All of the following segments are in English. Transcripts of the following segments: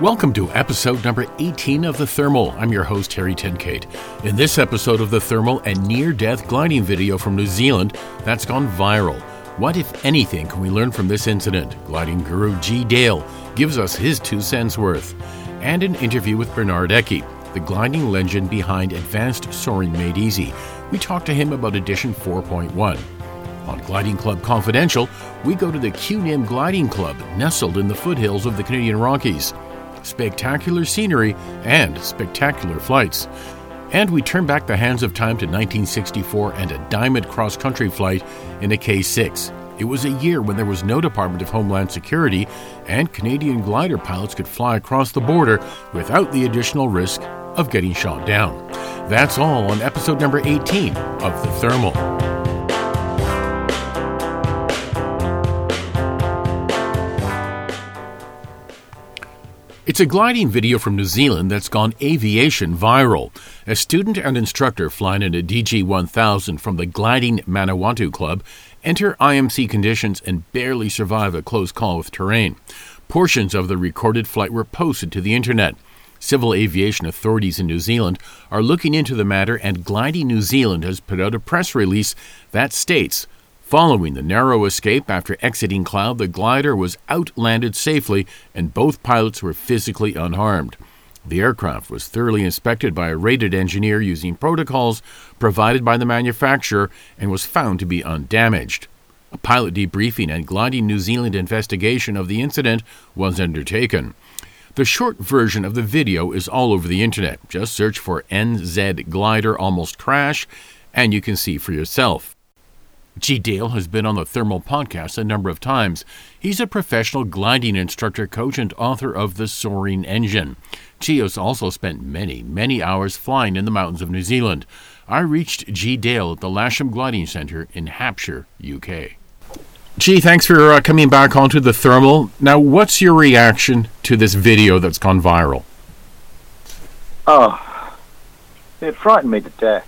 Welcome to episode number 18 of The Thermal. I'm your host, Harry Tenkate. In this episode of The Thermal, a near death gliding video from New Zealand that's gone viral. What, if anything, can we learn from this incident? Gliding guru G. Dale gives us his two cents worth. And an interview with Bernard Eckey, the gliding legend behind Advanced Soaring Made Easy. We talk to him about edition 4.1. On Gliding Club Confidential, we go to the Cu Nim Gliding Club, nestled in the foothills of the Canadian Rockies spectacular scenery, and spectacular flights. And we turn back the hands of time to 1964 and a diamond cross country flight in a K 6. It was a year when there was no Department of Homeland Security, and Canadian glider pilots could fly across the border without the additional risk of getting shot down. That's all on episode number 18 of The Thermal. It's a gliding video from New Zealand that's gone aviation viral. A student and instructor flying in a DG 1000 from the Gliding Manawatu Club enter IMC conditions and barely survive a close call with terrain. Portions of the recorded flight were posted to the internet. Civil aviation authorities in New Zealand are looking into the matter, and Gliding New Zealand has put out a press release that states Following the narrow escape after exiting Cloud, the glider was outlanded safely and both pilots were physically unharmed. The aircraft was thoroughly inspected by a rated engineer using protocols provided by the manufacturer and was found to be undamaged. A pilot debriefing and gliding New Zealand investigation of the incident was undertaken. The short version of the video is all over the internet. Just search for NZ Glider Almost Crash and you can see for yourself. G. Dale has been on the Thermal podcast a number of times. He's a professional gliding instructor, coach, and author of The Soaring Engine. Has also spent many, many hours flying in the mountains of New Zealand. I reached G. Dale at the Lasham Gliding Centre in Hampshire, UK. G, thanks for uh, coming back onto the Thermal. Now, what's your reaction to this video that's gone viral? Oh, it frightened me to death.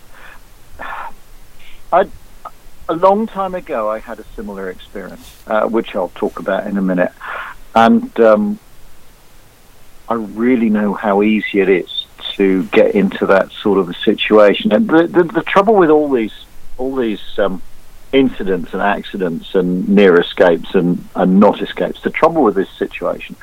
I a long time ago, I had a similar experience, uh, which I'll talk about in a minute, and um, I really know how easy it is to get into that sort of a situation. And the, the, the trouble with all these all these um, incidents and accidents and near escapes and, and not escapes, the trouble with this situation,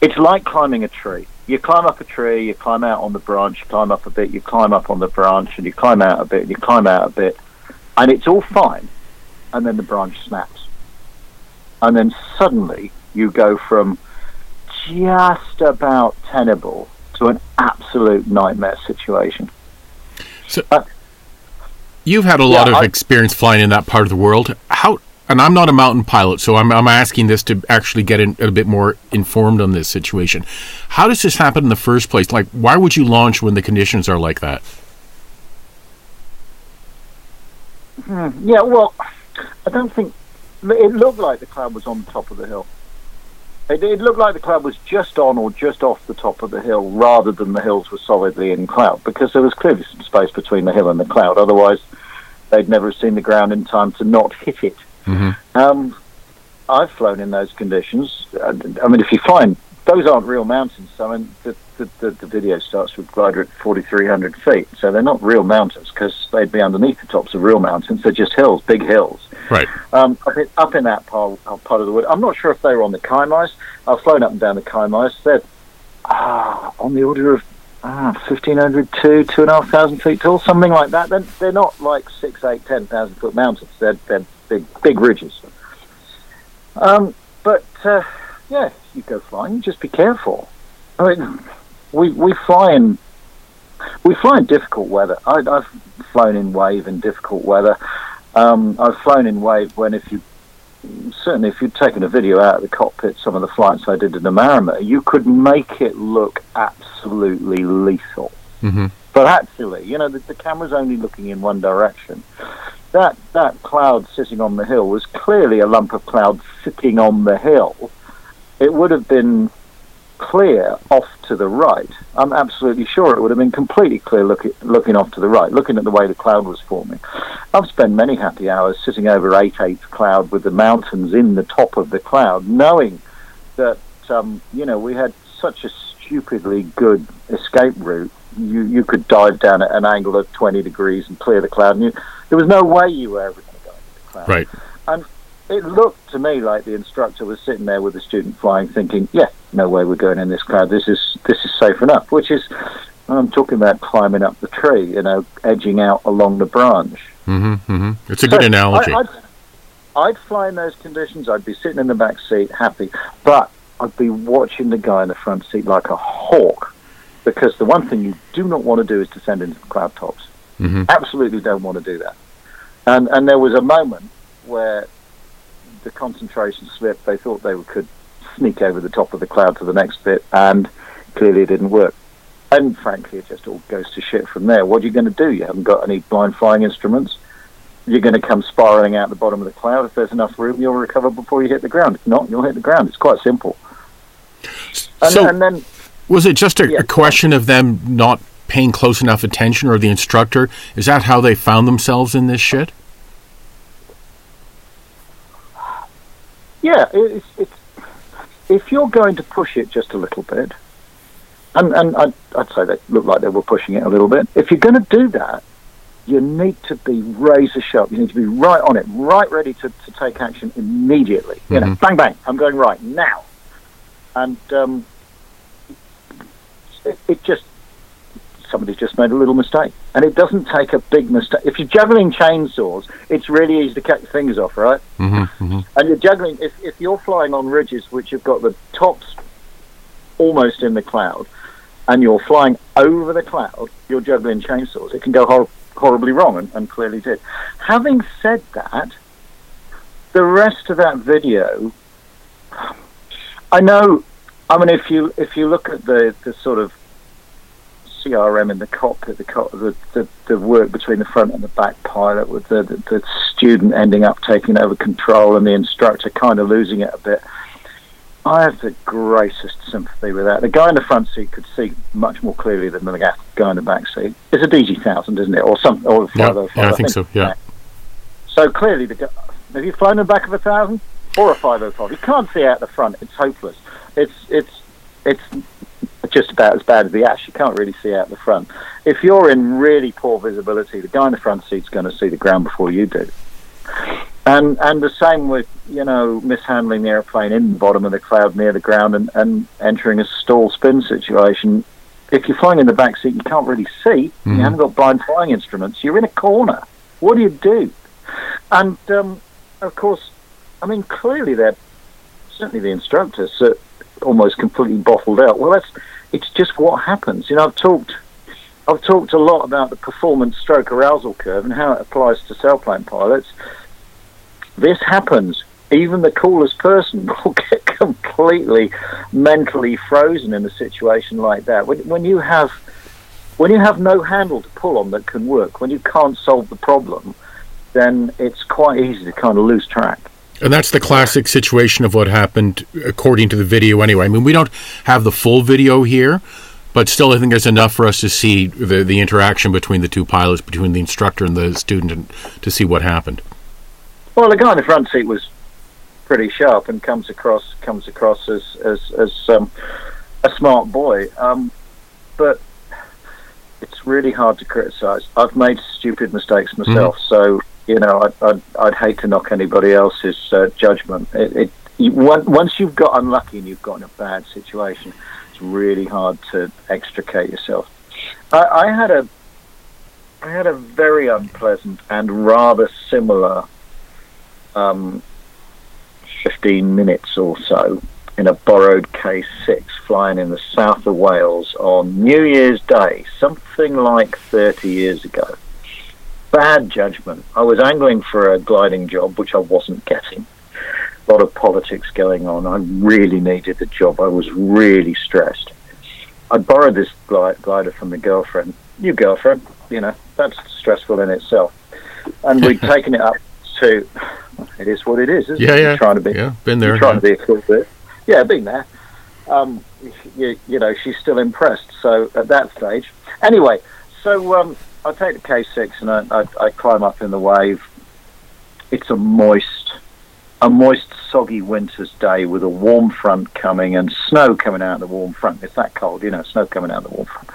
it's like climbing a tree. You climb up a tree, you climb out on the branch, you climb up a bit, you climb up on the branch, and you climb out a bit, and you climb out a bit and it's all fine, and then the branch snaps, and then suddenly you go from just about tenable to an absolute nightmare situation. So, uh, you've had a lot yeah, of I, experience flying in that part of the world. How? And I'm not a mountain pilot, so I'm, I'm asking this to actually get in, a bit more informed on this situation. How does this happen in the first place? Like, why would you launch when the conditions are like that? Mm, yeah, well, I don't think it looked like the cloud was on the top of the hill. It, it, looked like the cloud was just on or just off the top of the hill, rather than the hills were solidly in cloud, because there was clearly some space between the hill and the cloud. Otherwise, they'd never have seen the ground in time to not hit it. Mm-hmm. Um, I've flown in those conditions. I mean, if you find those aren't real mountains. I mean, the, the, the, the video starts with glider at 4,300 feet, so they're not real mountains because they'd be underneath the tops of real mountains. They're just hills, big hills. Right. Um, up, in, up in that part, uh, part of the wood. I'm not sure if they were on the Kaimais. I've flown up and down the Kaimais. They're ah, on the order of ah, 1,500 to 2,500 feet tall, something like that. They're, they're not like 6, 8, 10,000 foot mountains. They're, they're big, big ridges. Um, but... Uh, yeah, you go flying. Just be careful. I mean, we we fly in we fly in difficult weather. I, have flown in wave in difficult weather. Um, I've flown in wave when if you certainly if you'd taken a video out of the cockpit, some of the flights I did in the Mariner, you could make it look absolutely lethal. Mm-hmm. But actually, you know, the, the camera's only looking in one direction. That that cloud sitting on the hill was clearly a lump of cloud sitting on the hill it would have been clear off to the right. I'm absolutely sure it would have been completely clear looking, looking off to the right, looking at the way the cloud was forming. I've spent many happy hours sitting over 8 8 cloud with the mountains in the top of the cloud, knowing that, um, you know, we had such a stupidly good escape route. You you could dive down at an angle of 20 degrees and clear the cloud. And you, there was no way you were ever going to go into the cloud. Right. And it looked to me like the instructor was sitting there with the student flying, thinking, "Yeah, no way we're going in this cloud. This is this is safe enough." Which is, I'm talking about climbing up the tree, you know, edging out along the branch. hmm hmm It's a good analogy. I, I'd, I'd fly in those conditions. I'd be sitting in the back seat, happy, but I'd be watching the guy in the front seat like a hawk, because the one thing you do not want to do is descend into the cloud tops. Mhm. Absolutely don't want to do that. And and there was a moment where the concentration slipped. They thought they could sneak over the top of the cloud to the next bit, and clearly it didn't work. And frankly, it just all goes to shit from there. What are you going to do? You haven't got any blind flying instruments. You're going to come spiraling out the bottom of the cloud. If there's enough room, you'll recover before you hit the ground. If not, you'll hit the ground. It's quite simple. And, So- and then Was it just a, Yeah. a question of them not paying close enough attention, or the instructor? Is that how they found themselves in this shit? Yeah, it's, it's, if you're going to push it just a little bit, and, and I'd, I'd say they look like they were pushing it a little bit. If you're going to do that, you need to be razor sharp. You need to be right on it, right ready to, to take action immediately. You know, Mhm. bang, bang, I'm going right now. And um, it, it just, somebody just made a little mistake. And it doesn't take a big mistake. If you're juggling chainsaws, it's really easy to cut your fingers off, right? hmm hmm and you're juggling if, if you're flying on ridges which have got the tops almost in the cloud and you're flying over the cloud you're juggling chainsaws it can go hor- horribly wrong and, and clearly did having said that the rest of that video i know i mean if you if you look at the the sort of CRM in the cockpit, the, co- the, the the work between the front and the back pilot, with the, the the student ending up taking over control and the instructor kind of losing it a bit. I have the greatest sympathy with that. The guy in the front seat could see much more clearly than the guy in the back seat. It's a DG thousand, isn't it, or some or the Yeah, 505, yeah, I think so. Yeah. So clearly, the guy, have you flown in the back of a thousand or a five hundred five? You can't see out the front. It's hopeless. It's it's it's just about as bad as the ash. You can't really see out the front. If you're in really poor visibility, the guy in the front seat's going to see the ground before you do. And and the same with you know mishandling the airplane in the bottom of the cloud near the ground and, and entering a stall spin situation. If you're flying in the back seat, you can't really see. Mhm. You haven't got blind flying instruments. You're in a corner. What do you do? And um, of course, I mean, clearly they're certainly the instructors are almost completely bottled out. Well, that's it's just what happens. You know, I've talked, I've talked a lot about the performance stroke arousal curve and how it applies to sailplane pilots. This happens. Even the coolest person will get completely mentally frozen in a situation like that. When, when you have when you have no handle to pull on that can work, when you can't solve the problem, then it's quite easy to kind of lose track. And that's the classic situation of what happened according to the video anyway. I mean, we don't have the full video here, but still I think there's enough for us to see the, the interaction between the two pilots, between the instructor and the student, and to see what happened. Well, the guy in the front seat was pretty sharp and comes across comes across as as, as um, a smart boy. Um, but it's really hard to criticise. I've made stupid mistakes myself, so you know I'd, I'd, I'd hate to knock anybody else's uh, judgment. It, it you, once you've got unlucky and you've got in a bad situation, it's really hard to extricate yourself. I, I had a I had a very unpleasant and rather similar um, 15 minutes or so in a borrowed K6 flying in the south of Wales on New Year's Day, something like 30 years ago. Bad judgment. I was angling for a gliding job, which I wasn't getting. A lot of politics going on. I really needed the job. I was really stressed. I borrowed this glider from the girlfriend. New girlfriend, you know, that's stressful in itself. And we'd taken it up to, it is what it is, isn't Yeah, it? yeah. Trying to be Yeah, been there. trying yeah. to be a cool bit. Yeah, been there. Um, you, you know, she's still impressed. So at that stage, anyway. So um, I take the K6 and I, I, I climb up in the wave. It's a moist, a moist, soggy winter's day with a warm front coming and snow coming out of the warm front. It's that cold, you know, snow coming out of the warm front.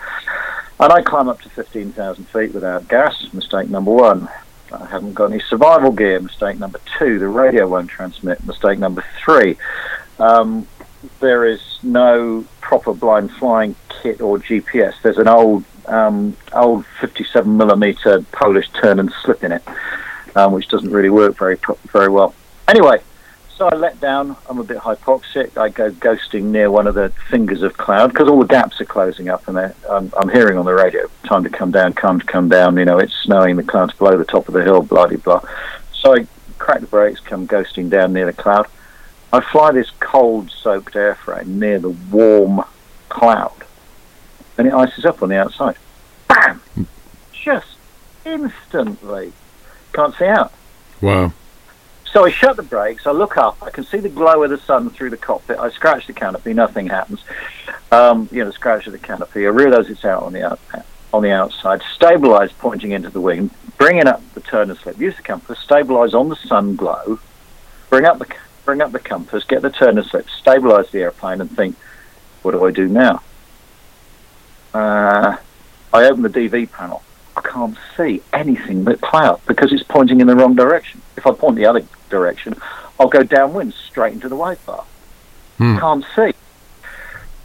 And I climb up to 15,000 feet without gas, mistake number one. I haven't got any survival gear, mistake number two. The radio won't transmit, mistake number three. Um, there is no proper blind flying kit or GPS. There's an old um, old 57 millimeter Polish turn and slip in it, um, which doesn't really work very very well. Anyway, so I let down. I'm a bit hypoxic. I go ghosting near one of the fingers of cloud because all the gaps are closing up, and I'm, I'm, hearing on the radio, "Time to come down, time to come down." You know, it's snowing. The clouds below the top of the hill. Blah blah blah. So I crack the brakes, come ghosting down near the cloud. I fly this cold-soaked airframe near the warm cloud, and it ices up on the outside. Bam! Just instantly. Can't see out. Wow. So I shut the brakes. I look up. I can see the glow of the sun through the cockpit. I scratch the canopy. Nothing happens. Um, you know, scratch of the canopy. I realise it's out on the out, on the outside. Stabilise, pointing into the wing. Bringing up the turn and slip. Use the compass. Stabilise on the sun glow. Bring up the bring up the compass. Get the turn and slip. Stabilise the airplane, and think, what do I do now? Uh, I open the DV panel. I can't see anything but cloud because it's pointing in the wrong direction. If I point the other direction, I'll go downwind straight into the wave bar. Hmm. Can't see.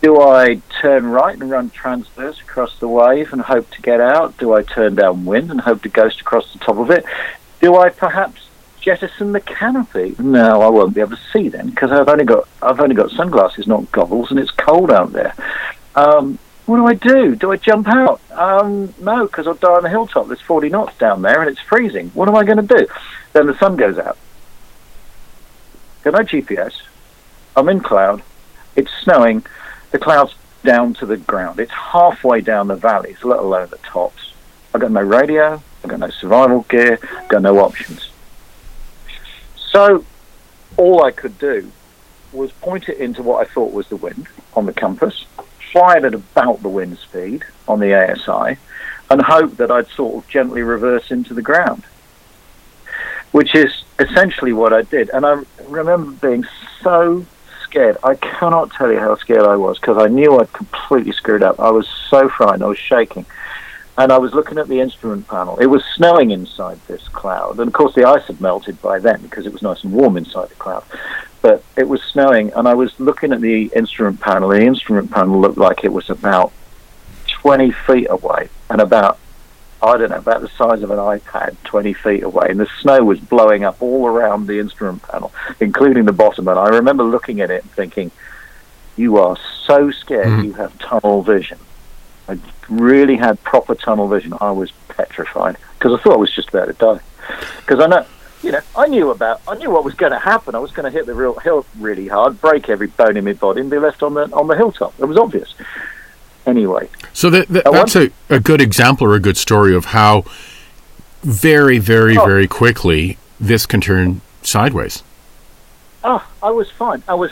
Do I turn right and run transverse across the wave and hope to get out? Do I turn downwind and hope to ghost across the top of it? Do I perhaps jettison the canopy? No, I won't be able to see then because I've only got I've only got sunglasses, not goggles, and it's cold out there. Um, what do I do? Do I jump out? Um, no, because I'll die on the hilltop. There's 40 knots down there and it's freezing. What am I going to do? Then the sun goes out. Got no GPS. I'm in cloud. It's snowing. The cloud's down to the ground. It's halfway down the valleys, let alone the tops. I've got no radio. I've got no survival gear. I've got no options. So all I could do was point it into what I thought was the wind on the compass, fly it at about the wind speed on the ASI, and hope that I'd sort of gently reverse into the ground which is essentially what I did. And I remember being so scared. I cannot tell you how scared I was because I knew I'd completely screwed up. I was so frightened. I was shaking. And I was looking at the instrument panel. It was snowing inside this cloud. And of course, the ice had melted by then because it was nice and warm inside the cloud. But it was snowing, and I was looking at the instrument panel. The instrument panel looked like it was about 20 feet away and about I don't know, about the size of an iPad 20 feet away, and the snow was blowing up all around the instrument panel, including the bottom. And I remember looking at it and thinking, you are so scared mm. you have tunnel vision. I really had proper tunnel vision. I was petrified because I thought I was just about to die. Because I know, you know, I knew about, I knew what was going to happen. I was going to hit the real hill really hard, break every bone in my body, and be left on the on the hilltop. It was obvious anyway. So that, that that's a, a good example or a good story of how very, very, oh. very quickly this can turn sideways. Oh, I was fine. I was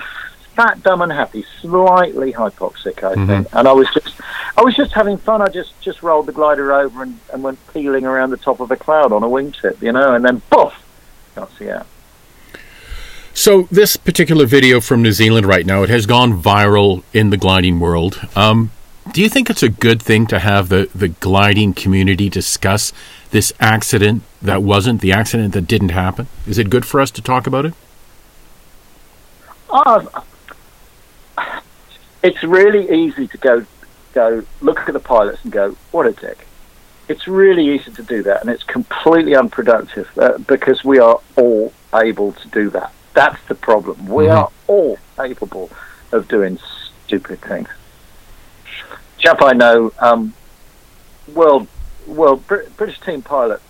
fat, dumb, and happy. Slightly hypoxic, I mm-hmm. think, and I was just, I was just having fun. I just, just rolled the glider over and, and went peeling around the top of a cloud on a wingtip, you know, and then poof, can't. So this particular video from New Zealand right now, it has gone viral in the gliding world. Um, do you think it's a good thing to have the, the gliding community discuss this accident that wasn't the accident that didn't happen? Is it good for us to talk about it? Uh, it's really easy to go go look at the pilots and go, "What a dick." It's really easy to do that, and it's completely unproductive uh, because we are all able to do that. That's the problem. We mm-hmm. are all capable of doing stupid things chap I know, um, world world British team pilot,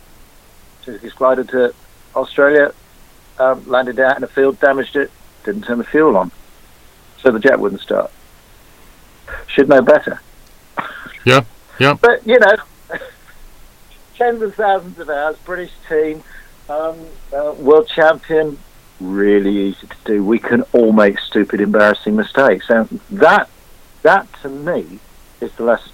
took his glider to Australia, um, landed out in a field, damaged it, didn't turn the fuel on, so the jet wouldn't start. Should know better. Yeah, yeah. But you know, tens of thousands of hours, British team, um, uh, world champion, really easy to do. We can all make stupid, embarrassing mistakes, and that that to me is the lesson.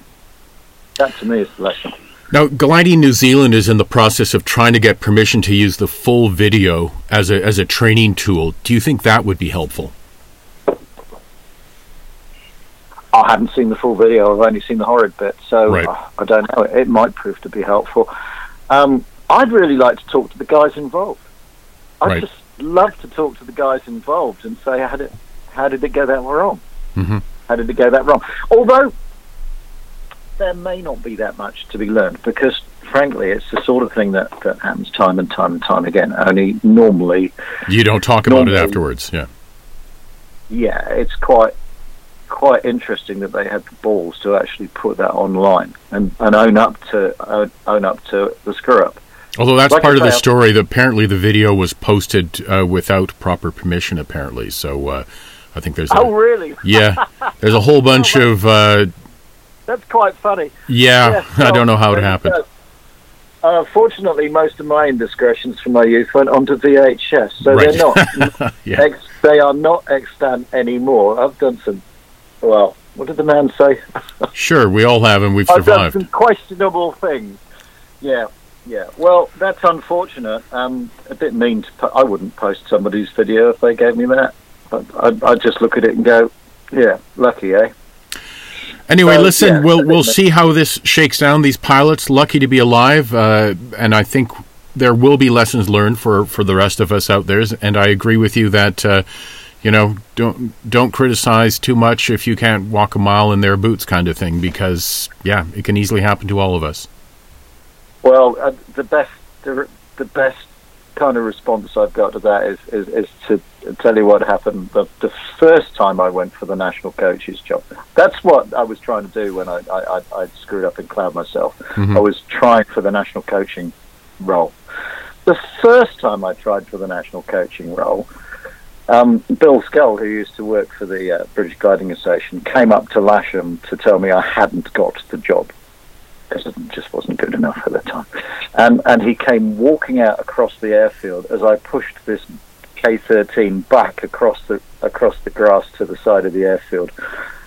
That to me is the lesson. Now, Gliding New Zealand is in the process of trying to get permission to use the full video as a as a training tool. Do you think that would be helpful? I haven't seen the full video. I've only seen the horrid bit, so Right. uh, I don't know. It might prove to be helpful. Um, I'd really like to talk to the guys involved. I'd Right. just love to talk to the guys involved and say how did how did it go that wrong? Mhm. How did it go that wrong? Although there may not be that much to be learned because, frankly, it's the sort of thing that, that happens time and time and time again. Only normally You don't talk about it afterwards. Yeah. yeah, it's quite quite interesting that they had the balls to actually put that online and, and own up to own, own up to the screw up. Although that's Like part of the story. That apparently the video was posted uh, without proper permission. Apparently, so uh, I think there's a, Oh, really? yeah, there's a whole bunch of uh, That's quite funny. yeah. I don't know how it happened. Uh, fortunately, most of my indiscretions from my youth went onto VHS, so Right. they're not Yeah. ex, they are not extant anymore. I've done some. Well, what did the man say? Sure, we all have, and we've I've done survived. some questionable things. Yeah, yeah. Well, that's unfortunate. Um, a bit mean to. Po- I wouldn't post somebody's video if they gave me that. But I'd, I'd just look at it and go, "Yeah, lucky, eh?" Anyway, So, listen, yeah, we'll we'll see how this shakes down. These pilots, lucky to be alive, uh, and I think there will be lessons learned for, for the rest of us out there. And I agree with you that uh, you know don't don't criticize too much if you can't walk a mile in their boots, kind of thing, because yeah, it can easily happen to all of us. Well, uh, the best, the, the best kind of response I've got to that is, is, is to tell you what happened the, the first time I went for the national coach's job. That's what I was trying to do when I, I, I, I screwed up in cloud myself. Mhm. I was trying for the national coaching role. The first time I tried for the national coaching role, um, Bill Scull, who used to work for the uh, British Gliding Association, came up to Lasham to tell me I hadn't got the job because it just wasn't good enough at the time. And and he came walking out across the airfield as I pushed this K13 back across the across the grass to the side of the airfield.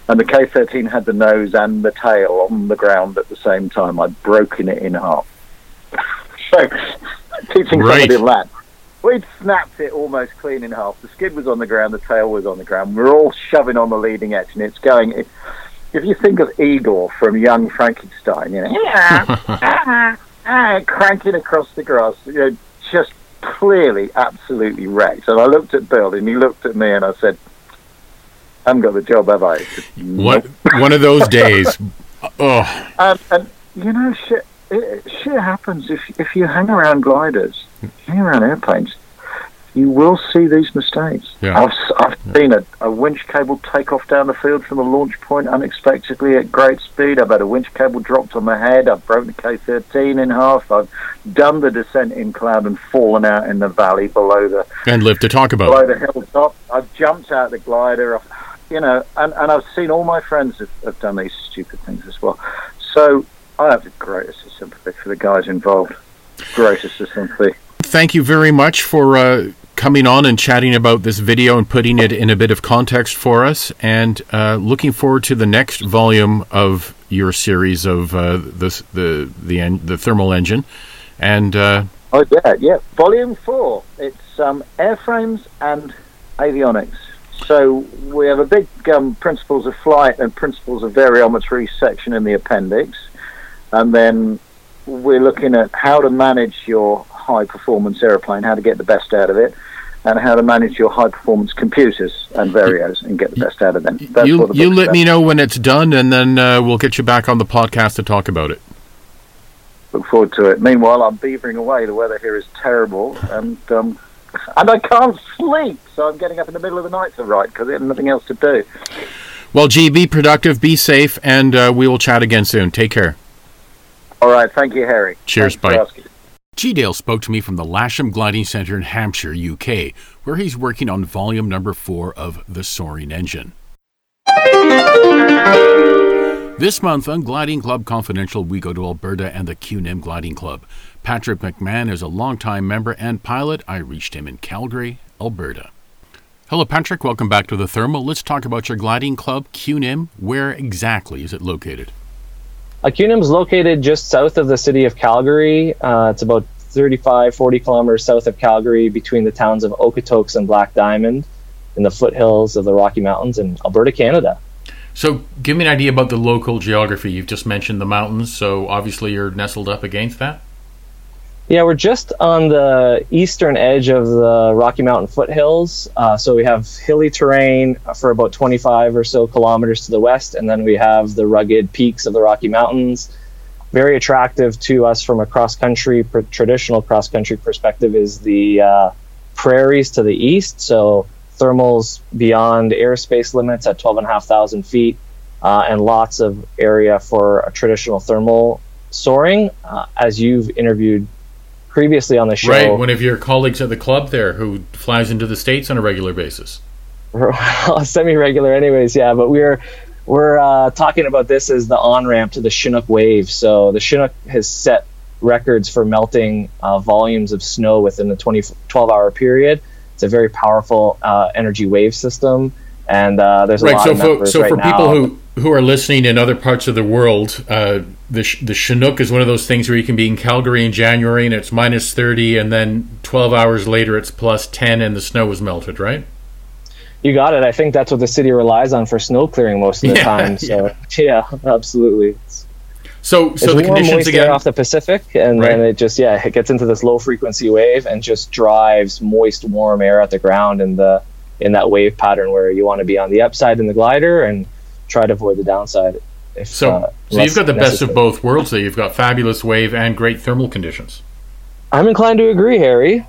And the K13 had the nose and the tail on the ground at the same time. I'd broken it in half. so, teaching Right. somebody that, we'd snapped it almost clean in half. The skid was on the ground, the tail was on the ground. We're all shoving on the leading edge, and it's going. It, if you think of Igor from Young Frankenstein, you know, ah, ah, cranking across the grass, you know, just clearly absolutely wrecked. And I looked at Bill, and he looked at me, and I said, "I haven't got the job, have I?" He said, What one of those days? Oh, And, and you know, shit, it, shit happens if if you hang around gliders, hang around airplanes. You will see these mistakes. Yeah. I've, I've seen a, a winch cable take off down the field from the launch point unexpectedly at great speed. I've had a winch cable dropped on my head. I've broken the K13 in half. I've done the descent in cloud and fallen out in the valley below the and live to talk about. below it. the hilltop. I've jumped out the glider, I've, you know, and, and I've seen all my friends have, have done these stupid things as well. So I have the greatest of sympathy for the guys involved. Greatest of sympathy. Thank you very much for uh, coming on and chatting about this video and putting it in a bit of context for us. And uh, looking forward to the next volume of your series of uh, the the the, en- the thermal engine. And uh, Oh yeah, yeah. Volume four. It's um, airframes and avionics. So we have a big um, principles of flight and principles of variometry section in the appendix, and then we're looking at how to manage your high performance airplane, how to get the best out of it, and how to manage your high performance computers and varios and get the best out of them. That's you the you let about. me know when it's done, and then uh, we'll get you back on the podcast to talk about it. Look forward to it. Meanwhile, I'm beavering away. The weather here is terrible, and um, and I can't sleep. So I'm getting up in the middle of the night to write because I have nothing else to do. Well, G, be productive, be safe, and uh, we will chat again soon. Take care. All right, thank you, Harry. Cheers, Thanks for bye. asking. G. Dale spoke to me from the Lasham Gliding Centre in Hampshire, UK, where he's working on volume number four of the Soaring Engine. This month on Gliding Club Confidential, we go to Alberta and the Cu Nim Gliding Club. Patrick McMahon is a longtime member and pilot. I reached him in Calgary, Alberta. Hello, Patrick. Welcome back to the Thermal. Let's talk about your gliding club, Cu Nim. Where exactly is it located? Uh, is located just south of the city of Calgary. Uh, it's about 35, 40 kilometers south of Calgary between the towns of Okotoks and Black Diamond in the foothills of the Rocky Mountains in Alberta, Canada. So, give me an idea about the local geography. You've just mentioned the mountains, so obviously you're nestled up against that. Yeah, we're just on the eastern edge of the Rocky Mountain foothills. Uh, so we have hilly terrain for about 25 or so kilometers to the west, and then we have the rugged peaks of the Rocky Mountains. Very attractive to us from a cross country, traditional cross country perspective, is the uh, prairies to the east. So thermals beyond airspace limits at 12,500 feet, uh, and lots of area for a traditional thermal soaring. Uh, as you've interviewed previously on the show. Right, one of your colleagues at the club there who flies into the states on a regular basis. Semi-regular, anyways. Yeah, but we're we're uh, talking about this as the on ramp to the Chinook wave. So the Chinook has set records for melting uh, volumes of snow within the 20, 12 hour period. It's a very powerful uh, energy wave system, and uh, there's a right, lot so of for, so right for now. people who who are listening in other parts of the world, uh, the the Chinook is one of those things where you can be in Calgary in January and it's minus thirty, and then twelve hours later it's plus ten, and the snow was melted, right? You got it. I think that's what the city relies on for snow clearing most of the Yeah, time. So yeah, absolutely. So so it's the conditions moist again. air off the Pacific, and Right. then it just yeah, it gets into this low frequency wave and just drives moist, warm air at the ground in the in that wave pattern where you want to be on the upside in the glider and try to avoid the downside. If, so uh, so you've got the best of both worlds. There, you've got fabulous wave and great thermal conditions. I'm inclined to agree, Harry.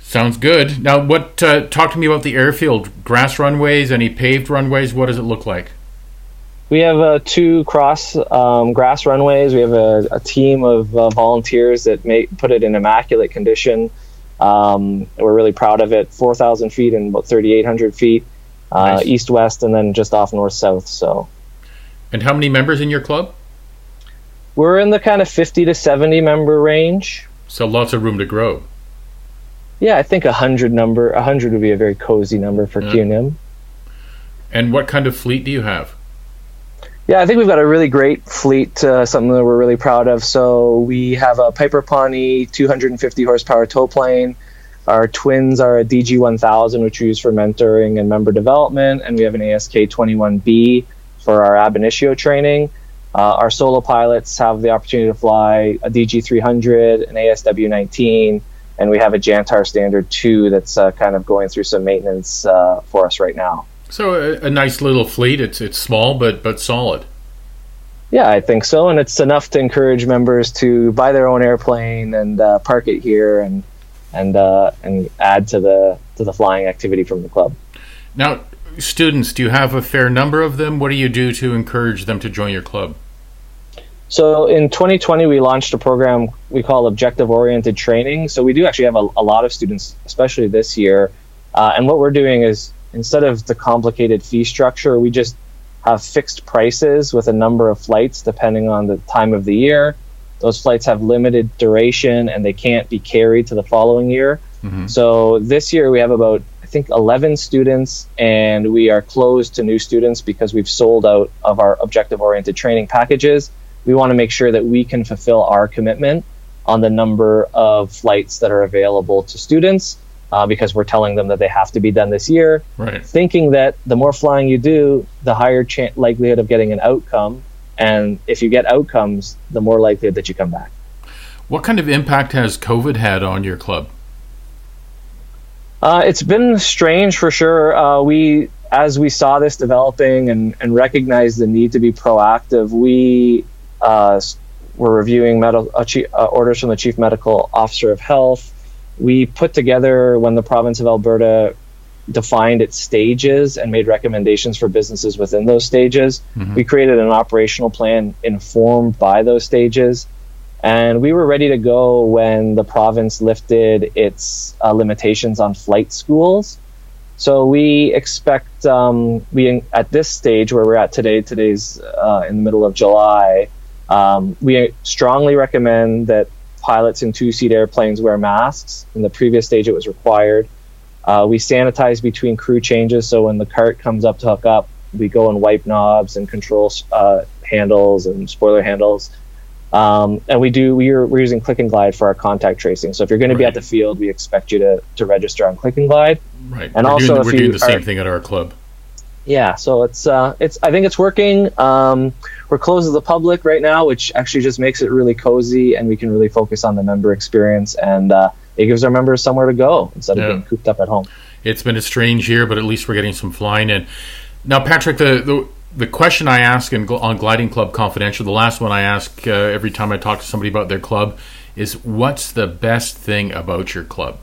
Sounds good. Now, what? Uh, talk to me about the airfield. Grass runways, any paved runways? What does it look like? We have uh, two cross um, grass runways. We have a, a team of uh, volunteers that make, put it in immaculate condition. Um, we're really proud of it. 4,000 feet and about 3,800 feet, uh, Nice. east west, and then just off north south. So And how many members in your club? we're in the kind of 50 to 70 member range. So lots of room to grow. Yeah, I think a hundred number, a hundred would be a very cozy number for Yeah. Cu Nim. And what kind of fleet do you have? Yeah, I think we've got a really great fleet, uh, something that we're really proud of. So we have a Piper Pawnee 250 horsepower tow plane. Our twins are a DG 1000, which we use for mentoring and member development, and we have an ASK 21B for our ab initio training. Uh, our solo pilots have the opportunity to fly a DG 300, an ASW 19, and we have a Jantar Standard 2 that's uh, kind of going through some maintenance uh, for us right now. So a, a nice little fleet. It's it's small but but solid. Yeah, I think so, and it's enough to encourage members to buy their own airplane and uh, park it here and and uh, and add to the to the flying activity from the club. Now, students, do you have a fair number of them? What do you do to encourage them to join your club? So in 2020, we launched a program we call objective oriented training. So we do actually have a, a lot of students, especially this year. Uh, and what we're doing is instead of the complicated fee structure, we just have fixed prices with a number of flights depending on the time of the year. Those flights have limited duration and they can't be carried to the following year. So this year we have about think 11 students, and we are closed to new students because we've sold out of our objective oriented training packages. We want to make sure that we can fulfill our commitment on the number of flights that are available to students uh, because we're telling them that they have to be done this year, Right. thinking that the more flying you do, the higher chan likelihood of getting an outcome. And if you get outcomes, the more likelihood that you come back. What kind of impact has COVID had on your club? Uh, it's been strange for sure. Uh, we, as we saw this developing and, and recognized the need to be proactive, we uh, were reviewing medical uh, chief, uh, orders from the chief medical officer of health. We put together when the province of Alberta defined its stages and made recommendations for businesses within those stages. We created an operational plan informed by those stages. And we were ready to go when the province lifted its uh, limitations on flight schools. So we expect um, we at this stage where we're at today. Today's uh, in the middle of July. Um, we strongly recommend that pilots in two-seat airplanes wear masks. In the previous stage, it was required. Uh, we sanitize between crew changes, so when the cart comes up to hook up, we go and wipe knobs and control uh, handles and spoiler handles. Um, and we do we're, we're using click and glide for our contact tracing. So if you're going to be at the field, we expect you to, to register on click and glide. Right. And we're also doing, we're doing the same thing at our club. Yeah. So it's uh, it's I think it's working. Um, we're closed to the public right now, which actually just makes it really cozy, and we can really focus on the member experience, and uh, it gives our members somewhere to go instead of yeah. being cooped up at home. It's been a strange year, but at least we're getting some flying in. Now, Patrick, the, the the question I ask in, on Gliding Club Confidential, the last one I ask uh, every time I talk to somebody about their club, is what's the best thing about your club?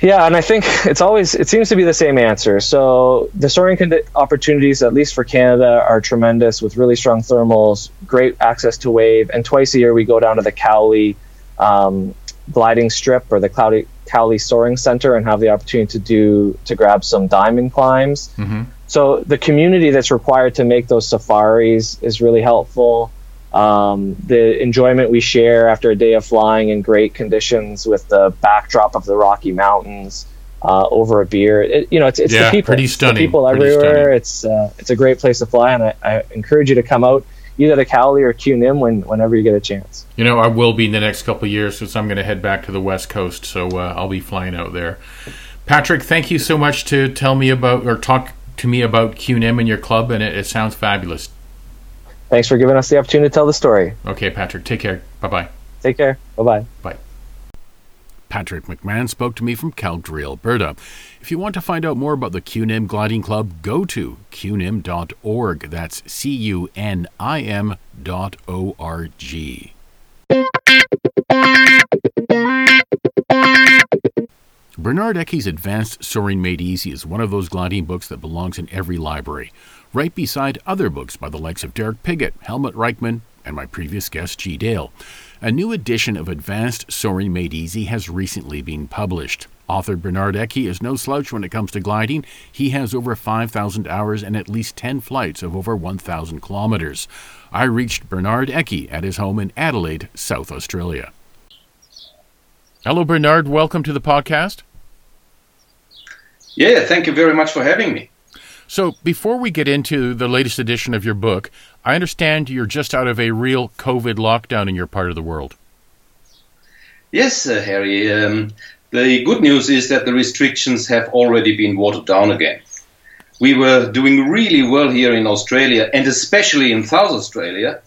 Yeah, and I think it's always it seems to be the same answer. So the soaring opportunities, at least for Canada, are tremendous with really strong thermals, great access to wave, and twice a year we go down to the Cowley um, gliding strip or the Cloudy, Cowley Soaring Center and have the opportunity to do to grab some diamond climbs. Mm-hmm. So the community that's required to make those safaris is really helpful. Um, the enjoyment we share after a day of flying in great conditions with the backdrop of the Rocky Mountains uh, over a beer. It, you know, it's, it's yeah, the people, pretty stunning. The people pretty everywhere. Stunning. It's uh, it's a great place to fly, and I, I, encourage you to come out either to Cowley or Cu Nim when whenever you get a chance. You know, I will be in the next couple of years since I'm going to head back to the West Coast, so uh, I'll be flying out there. Patrick, thank you so much to tell me about or talk to me about Cu Nim and your club, and it, it sounds fabulous. Thanks for giving us the opportunity to tell the story. Okay, Patrick. Take care. Bye bye. Take care. Bye bye. Bye. Patrick McMahon spoke to me from Calgary, Alberta. If you want to find out more about the Cu Nim Gliding Club, go to cunim.org. That's C U N I M dot O R G. Bernard Eckey's Advanced Soaring Made Easy is one of those gliding books that belongs in every library right beside other books by the likes of Derek Piggott, Helmut Reichmann, and my previous guest, G. Dale. A new edition of Advanced Soaring Made Easy has recently been published. Author Bernard Eckey is no slouch when it comes to gliding. He has over 5,000 hours and at least 10 flights of over 1,000 kilometers. I reached Bernard Eckey at his home in Adelaide, South Australia. Hello, Bernard. Welcome to the podcast. Yeah, thank you very much for having me. So, before we get into the latest edition of your book, I understand you're just out of a real COVID lockdown in your part of the world. Yes, uh, Harry. Um, the good news is that the restrictions have already been watered down again. We were doing really well here in Australia, and especially in South Australia,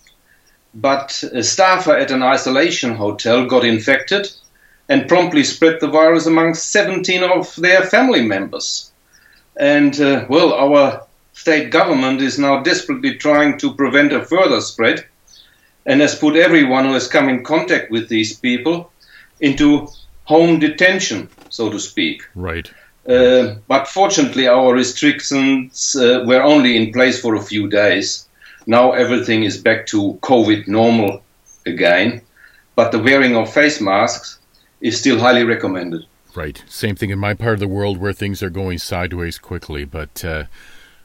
but a staffer at an isolation hotel got infected and promptly spread the virus among 17 of their family members. And uh, well, our state government is now desperately trying to prevent a further spread and has put everyone who has come in contact with these people into home detention, so to speak. Right. Uh, but fortunately, our restrictions uh, were only in place for a few days. Now everything is back to COVID normal again, but the wearing of face masks is still highly recommended. Right. Same thing in my part of the world where things are going sideways quickly, but uh,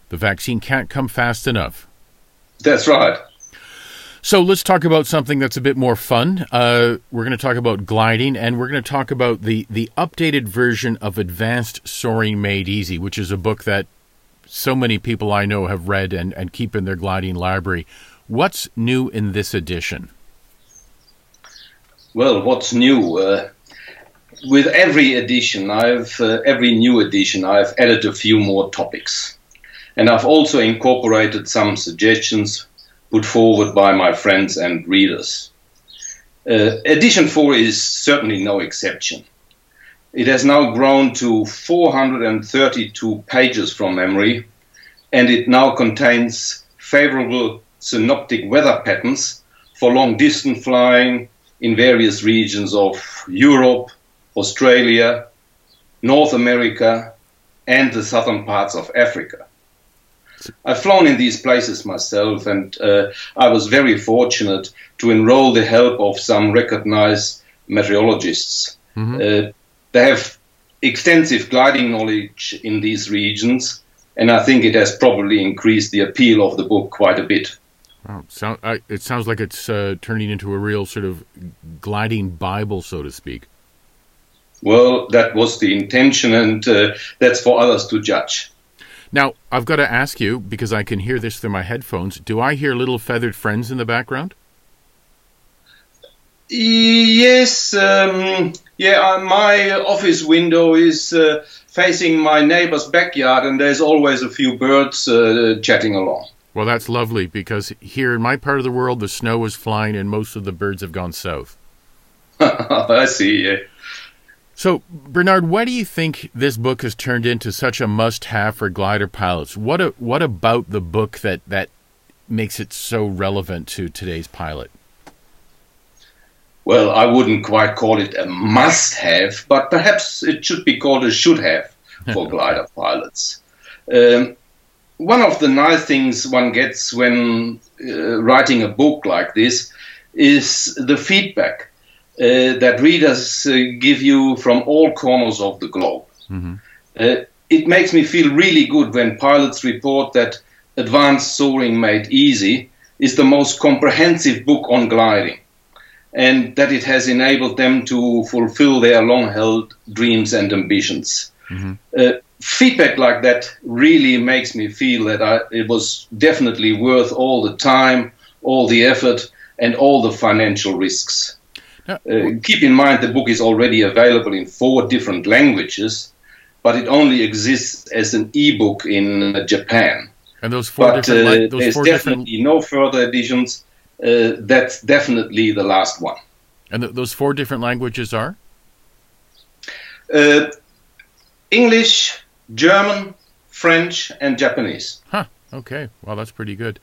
the vaccine can't come fast enough. That's right. So let's talk about something that's a bit more fun. Uh, we're going to talk about gliding, and we're going to talk about the, the updated version of Advanced Soaring Made Easy, which is a book that so many people I know have read and, and keep in their gliding library. What's new in this edition? Well, what's new? Uh, with every edition, I've uh, every new edition, I've added a few more topics, and I've also incorporated some suggestions put forward by my friends and readers. Uh, edition four is certainly no exception. It has now grown to 432 pages from memory, and it now contains favorable synoptic weather patterns for long distance flying in various regions of Europe, Australia, North America, and the southern parts of Africa. I've flown in these places myself, and uh, I was very fortunate to enroll the help of some recognized meteorologists. Mm-hmm. Uh, they have extensive gliding knowledge in these regions, and I think it has probably increased the appeal of the book quite a bit. Wow. So, uh, it sounds like it's uh, turning into a real sort of gliding Bible, so to speak. Well, that was the intention, and uh, that's for others to judge. Now, I've got to ask you, because I can hear this through my headphones, do I hear little feathered friends in the background? Yes, um, yeah, uh, my office window is uh, facing my neighbor's backyard, and there's always a few birds uh, chatting along. Well, that's lovely because here in my part of the world, the snow is flying and most of the birds have gone south. I see, yeah. So, Bernard, why do you think this book has turned into such a must-have for glider pilots? What a, what about the book that that makes it so relevant to today's pilot? Well, I wouldn't quite call it a must-have, but perhaps it should be called a should-have for glider pilots. Um, one of the nice things one gets when uh, writing a book like this is the feedback uh, that readers uh, give you from all corners of the globe. Mm-hmm. Uh, it makes me feel really good when pilots report that Advanced Soaring Made Easy is the most comprehensive book on gliding and that it has enabled them to fulfill their long held dreams and ambitions. Mm-hmm. Uh, feedback like that really makes me feel that I, it was definitely worth all the time, all the effort, and all the financial risks. Uh, keep in mind the book is already available in four different languages, but it only exists as an e-book in uh, Japan. And those four but, different, uh, those there's four definitely different... no further editions. Uh, that's definitely the last one. And th- those four different languages are uh, English, German, French, and Japanese. Huh. Okay. Well, that's pretty good.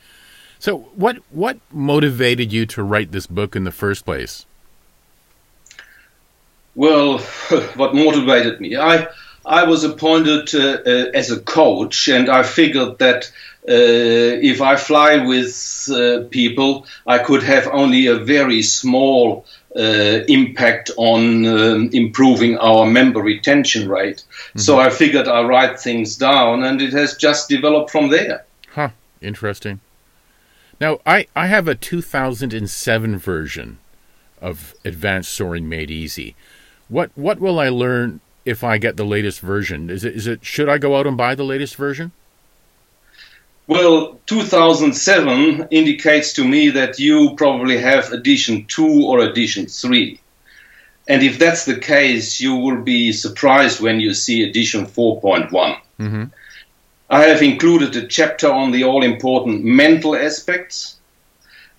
So, what what motivated you to write this book in the first place? Well, what motivated me? I I was appointed uh, uh, as a coach, and I figured that uh, if I fly with uh, people, I could have only a very small uh, impact on um, improving our member retention rate. Mm-hmm. So I figured I'll write things down, and it has just developed from there. Huh, interesting. Now, I, I have a 2007 version of Advanced Soaring Made Easy. What what will I learn if I get the latest version? Is it is it should I go out and buy the latest version? Well, 2007 indicates to me that you probably have edition 2 or edition 3. And if that's the case, you will be surprised when you see edition 4.1. Mm-hmm. I have included a chapter on the all important mental aspects,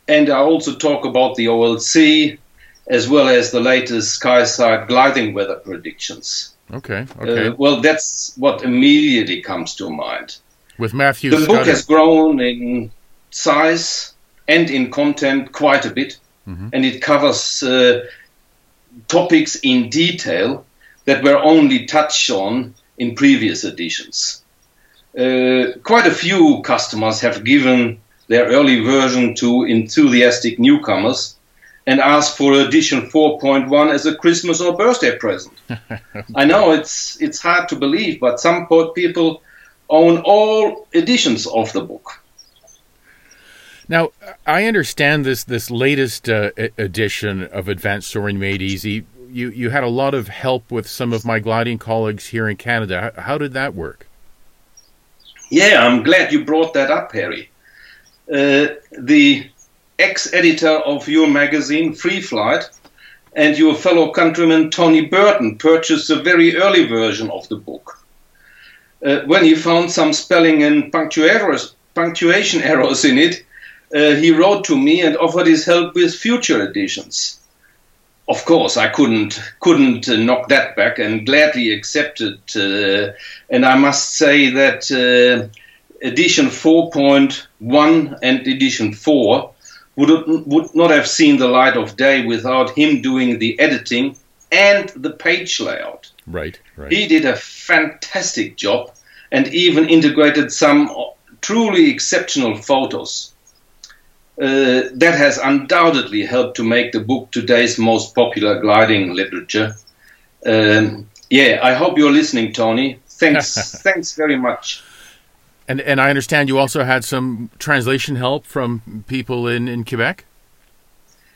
and I also talk about the OLC as well as the latest SkySight gliding weather predictions. Okay, okay. Uh, well, that's what immediately comes to mind with Matthew. The book has grown in size and in content quite a bit, mm-hmm. and it covers uh, topics in detail that were only touched on in previous editions. Uh, quite a few customers have given their early version to enthusiastic newcomers and ask for edition 4.1 as a Christmas or birthday present. I know it's it's hard to believe, but some people own all editions of the book. Now, I understand this this latest uh, edition of Advanced Soaring Made Easy. You you had a lot of help with some of my gliding colleagues here in Canada. How, how did that work? Yeah, I'm glad you brought that up, Harry. Uh, the ex-editor of your magazine, Free Flight, and your fellow countryman Tony Burton purchased a very early version of the book uh, when he found some spelling and punctuation errors in it, uh, he wrote to me and offered his help with future editions. Of course, I couldn't couldn't uh, knock that back and gladly accepted. Uh, and I must say that uh, edition 4.1 and edition 4 would would not have seen the light of day without him doing the editing and the page layout. Right, right. He did a fantastic job and even integrated some truly exceptional photos. Uh, that has undoubtedly helped to make the book today's most popular gliding literature. Um, yeah, I hope you're listening, Tony. Thanks, thanks very much. And and I understand you also had some translation help from people in, in Quebec.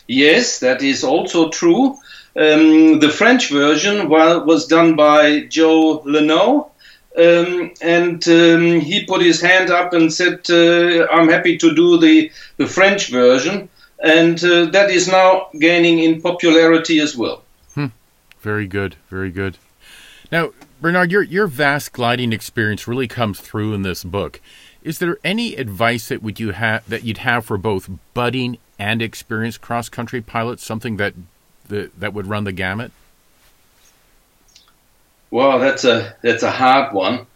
Yes, that is also true. Um, the French version was done by Joe Leno, Um, and um, he put his hand up and said, uh, I'm happy to do the, the French version. And uh, that is now gaining in popularity as well. Hmm. Very good, very good. Now, Bernard, your, your vast gliding experience really comes through in this book. Is there any advice that would you have that you'd have for both budding and experienced cross country pilots? Something that the, that would run the gamut? Well, that's a that's a hard one.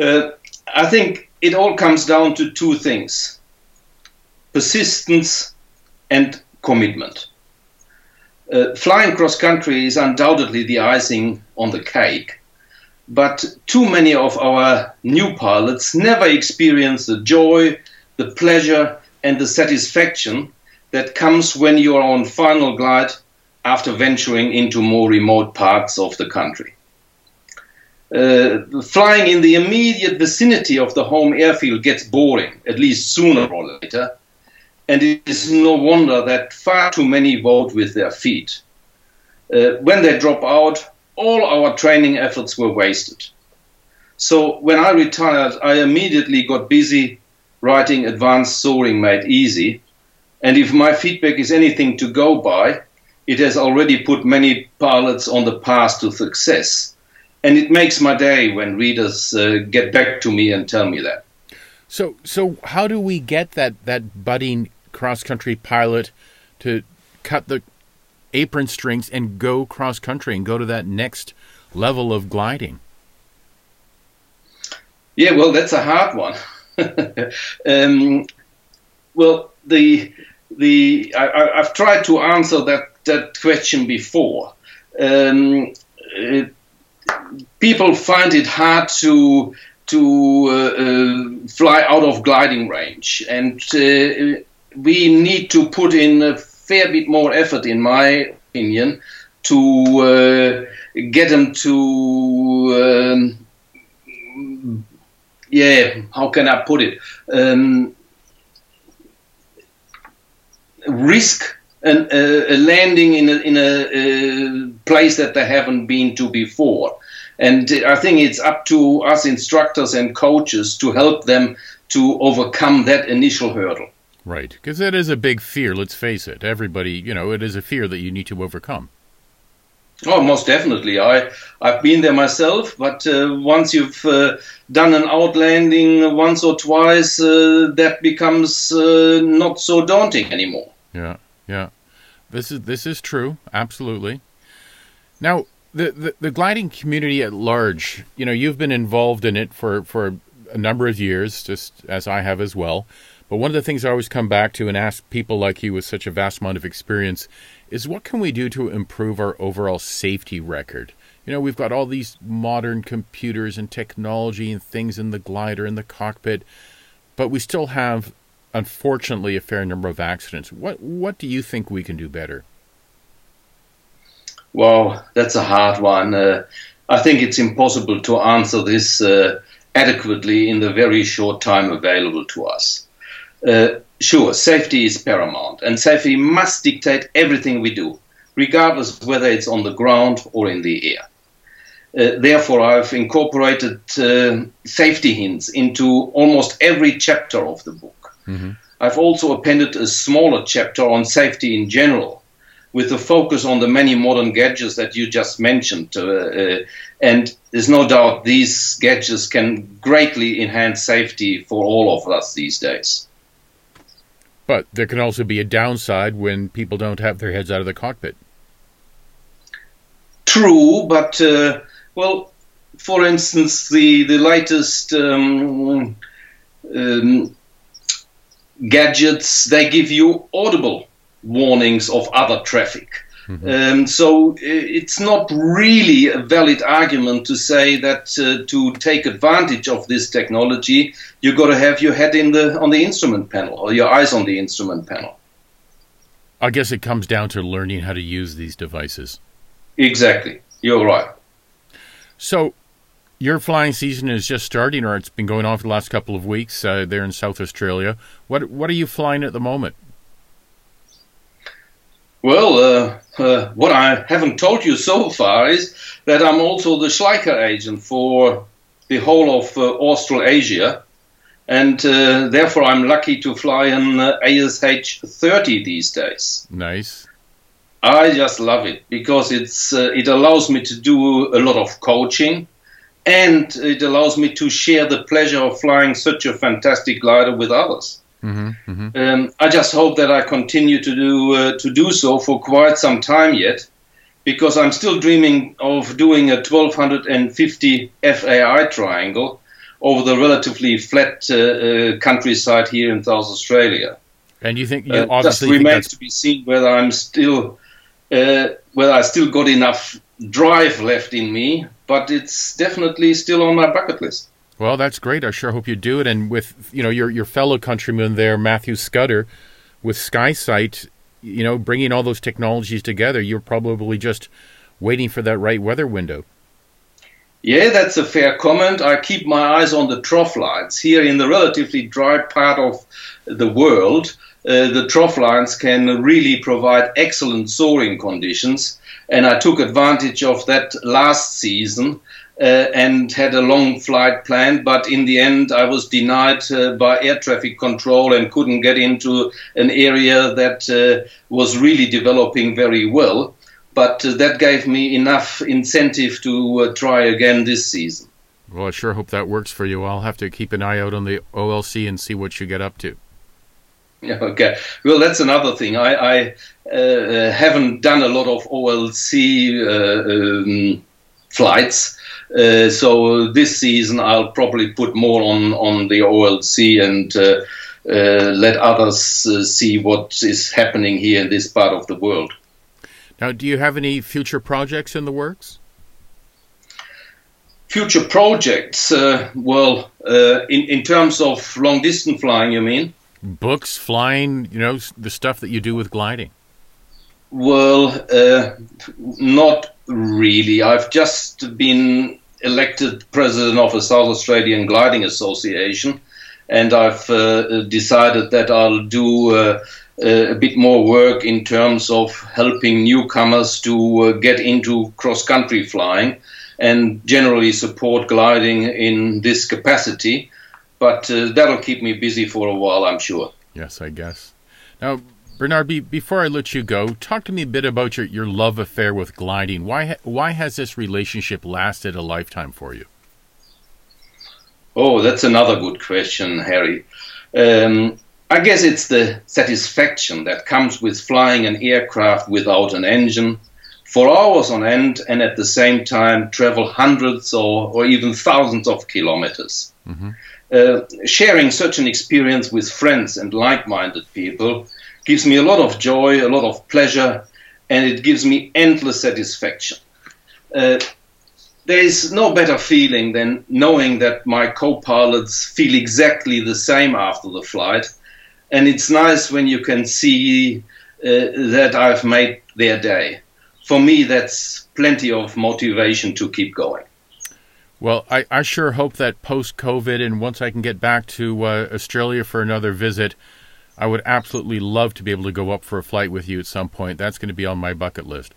Uh, I think it all comes down to two things: persistence and commitment. Uh, flying cross country is undoubtedly the icing on the cake, but too many of our new pilots never experience the joy, the pleasure, and the satisfaction that comes when you are on final glide after venturing into more remote parts of the country. Uh, flying in the immediate vicinity of the home airfield gets boring, at least sooner or later, and it is no wonder that far too many vote with their feet. Uh, when they drop out, all our training efforts were wasted. So when I retired, I immediately got busy writing Advanced Soaring Made Easy. And if my feedback is anything to go by, it has already put many pilots on the path to success. And it makes my day when readers uh, get back to me and tell me that. So, so how do we get that that budding cross country pilot to cut the apron strings and go cross country and go to that next level of gliding? Yeah, well, that's a hard one. um, well, the the I, have tried to answer that that question before. Um, it, people find it hard to to uh, uh, fly out of gliding range, and uh, we need to put in a fair bit more effort, in my opinion, to uh, get them to. Um, yeah, how can I put it? Um, risk uh, a landing in a, in a uh, place that they haven't been to before. And I think it's up to us instructors and coaches to help them to overcome that initial hurdle. Right, because that is a big fear. Let's face it. Everybody, you know, it is a fear that you need to overcome. Oh, most definitely. I I've been there myself, but uh, once you've uh, done an outlanding once or twice, uh, that becomes uh, not so daunting anymore. Yeah, yeah. This is this is true. Absolutely. Now, the, the, the gliding community at large, you know, you've been involved in it for, for a number of years, just as I have as well. But one of the things I always come back to and ask people like you with such a vast amount of experience is what can we do to improve our overall safety record? You know, we've got all these modern computers and technology and things in the glider and the cockpit, but we still have, unfortunately, a fair number of accidents. What what do you think we can do better? Well, that's a hard one. Uh, I think it's impossible to answer this uh, adequately in the very short time available to us. Uh, sure, safety is paramount, and safety must dictate everything we do, regardless of whether it's on the ground or in the air. Uh, therefore, I've incorporated uh, safety hints into almost every chapter of the book. Mm-hmm. I've also appended a smaller chapter on safety in general, with a focus on the many modern gadgets that you just mentioned. Uh, uh, and there's no doubt these gadgets can greatly enhance safety for all of us these days. But there can also be a downside when people don't have their heads out of the cockpit. True, but uh, well, for instance, the the latest um, um, gadgets they give you audible warnings of other traffic. Mm-hmm. Um, so it's not really a valid argument to say that uh, to take advantage of this technology, you've got to have your head in the on the instrument panel or your eyes on the instrument panel. I guess it comes down to learning how to use these devices. Exactly, you're right. So, your flying season is just starting, or it's been going on for the last couple of weeks uh, there in South Australia. What what are you flying at the moment? Well, uh, uh, what I haven't told you so far is that I'm also the Schleicher agent for the whole of uh, Australasia, and uh, therefore I'm lucky to fly an uh, ASH 30 these days. Nice. I just love it because it's uh, it allows me to do a lot of coaching, and it allows me to share the pleasure of flying such a fantastic glider with others. Mm-hmm, mm-hmm. Um, I just hope that I continue to do uh, to do so for quite some time yet, because I'm still dreaming of doing a 1250 FAI triangle over the relatively flat uh, uh, countryside here in South Australia. And you think you uh, obviously just remains to be seen whether I'm still uh, whether I still got enough drive left in me, but it's definitely still on my bucket list. Well, that's great. I sure hope you do it. And with you know your your fellow countryman there, Matthew Scutter, with SkySight, you know, bringing all those technologies together, you're probably just waiting for that right weather window. Yeah, that's a fair comment. I keep my eyes on the trough lines here in the relatively dry part of the world. Uh, the trough lines can really provide excellent soaring conditions, and I took advantage of that last season and had a long flight planned, but in the end I was denied uh, by air traffic control and couldn't get into an area that uh, was really developing very well but uh, that gave me enough incentive to uh, try again this season. Well, I sure hope that works for you. I'll have to keep an eye out on the OLC and see what you get up to. Yeah, Okay. Well, that's another thing. I, I uh, uh haven't done a lot of OLC uh, um, flights. Uh, so this season I'll probably put more on, on the OLC and let others see what is happening here in this part of the world. Now, do you have any future projects in the works? Future projects? Uh, well, uh, in in terms of long distance flying, you mean? Books, flying, you know, the stuff that you do with gliding. Well, uh, not really. I've just been elected president of the South Australian Gliding Association, and I've uh, decided that I'll do uh, uh, a bit more work in terms of helping newcomers to uh, get into cross country flying and generally support gliding in this capacity. But uh, that'll keep me busy for a while, I'm sure. Yes, I guess. Now, Bernard, be, before I let you go, talk to me a bit about your, your love affair with gliding. Why, why has this relationship lasted a lifetime for you? Oh, that's another good question, Harry. Um, I guess it's the satisfaction that comes with flying an aircraft without an engine for hours on end and at the same time travel hundreds or, or even thousands of kilometers. Mm-hmm. Uh, sharing such an experience with friends and like minded people gives me a lot of joy, a lot of pleasure, and it gives me endless satisfaction. Uh, there is no better feeling than knowing that my co pilots feel exactly the same after the flight and it's nice when you can see uh, that I've made their day. For me, that's plenty of motivation to keep going. Well, I, I sure hope that post COVID and once I can get back to uh, Australia for another visit, I would absolutely love to be able to go up for a flight with you at some point. That's going to be on my bucket list.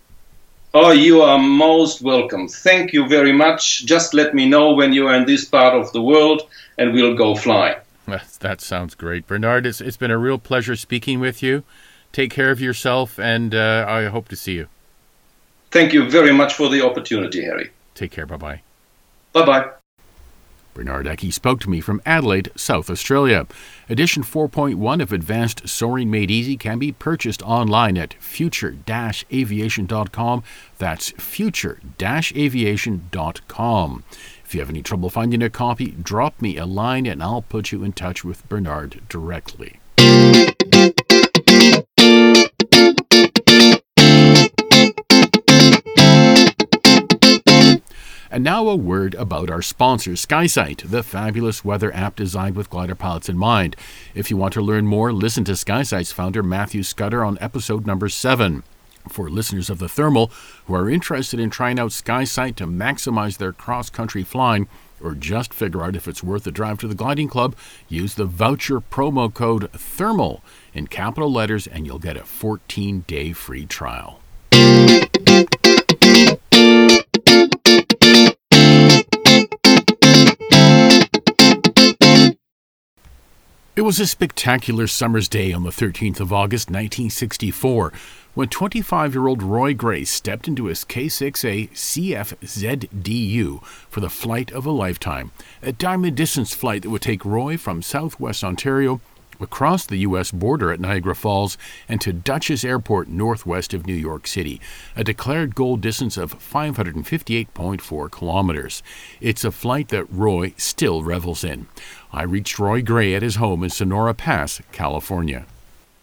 Oh, you are most welcome. Thank you very much. Just let me know when you are in this part of the world and we'll go flying. That sounds great. Bernard, it's, it's been a real pleasure speaking with you. Take care of yourself, and uh, I hope to see you. Thank you very much for the opportunity, Harry. Take care. Bye bye. Bye bye. Bernard Eckey spoke to me from Adelaide, South Australia. Edition 4.1 of Advanced Soaring Made Easy can be purchased online at future-aviation.com. That's future-aviation.com. If you have any trouble finding a copy, drop me a line and I'll put you in touch with Bernard directly. And now a word about our sponsor, SkySight, the fabulous weather app designed with glider pilots in mind. If you want to learn more, listen to SkySight's founder Matthew Scutter on episode number 7 for listeners of the Thermal who are interested in trying out SkySight to maximize their cross country flying or just figure out if it's worth a drive to the gliding club, use the voucher promo code THERMAL in capital letters and you'll get a 14 day free trial. It was a spectacular summer's day on the 13th of August, 1964, when 25 year old Roy Gray stepped into his K 6A CFZDU for the flight of a lifetime, a diamond distance flight that would take Roy from southwest Ontario across the U.S. border at Niagara Falls and to Dutchess Airport northwest of New York City, a declared goal distance of 558.4 kilometers. It's a flight that Roy still revels in. I reached Roy Gray at his home in Sonora Pass, California.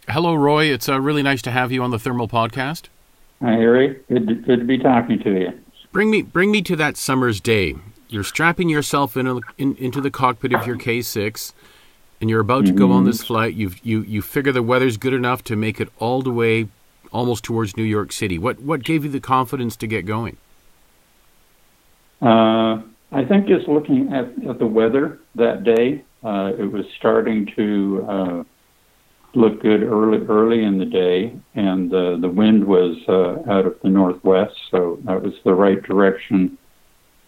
Hello, Roy. It's uh, really nice to have you on the Thermal Podcast. Hi, Harry. Good to, good to be talking to you. Bring me, bring me to that summer's day. You're strapping yourself in, in into the cockpit of your K6 and you're about to go on this mm-hmm. flight. You you you figure the weather's good enough to make it all the way almost towards New York City. What what gave you the confidence to get going? Uh, I think just looking at, at the weather that day, uh, it was starting to uh, look good early early in the day, and the the wind was uh, out of the northwest, so that was the right direction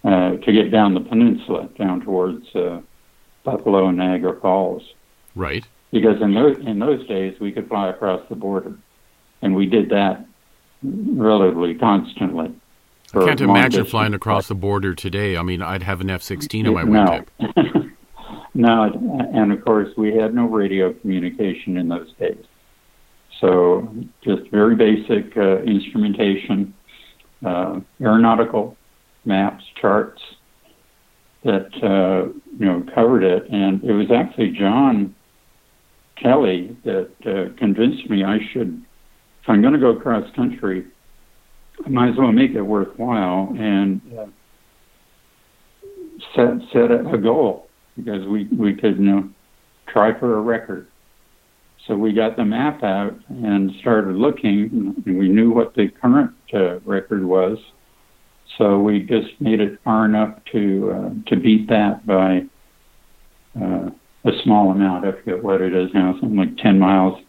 uh, to get down the peninsula, down towards uh, Buffalo and Niagara Falls. Right. Because in those in those days we could fly across the border, and we did that relatively constantly. I can't imagine flying across the border today. I mean, I'd have an F sixteen on my wingtip. No. no, and of course we had no radio communication in those days. So just very basic uh, instrumentation, uh, aeronautical maps, charts, that uh, you know covered it, and it was actually John Kelly that uh, convinced me I should, if I'm going to go cross country, Might as well make it worthwhile and set set a goal because we we could you know try for a record. So we got the map out and started looking, and we knew what the current uh, record was so we just made it far enough to uh, to beat that by uh, a small amount. I forget what it is now, something like 10 miles.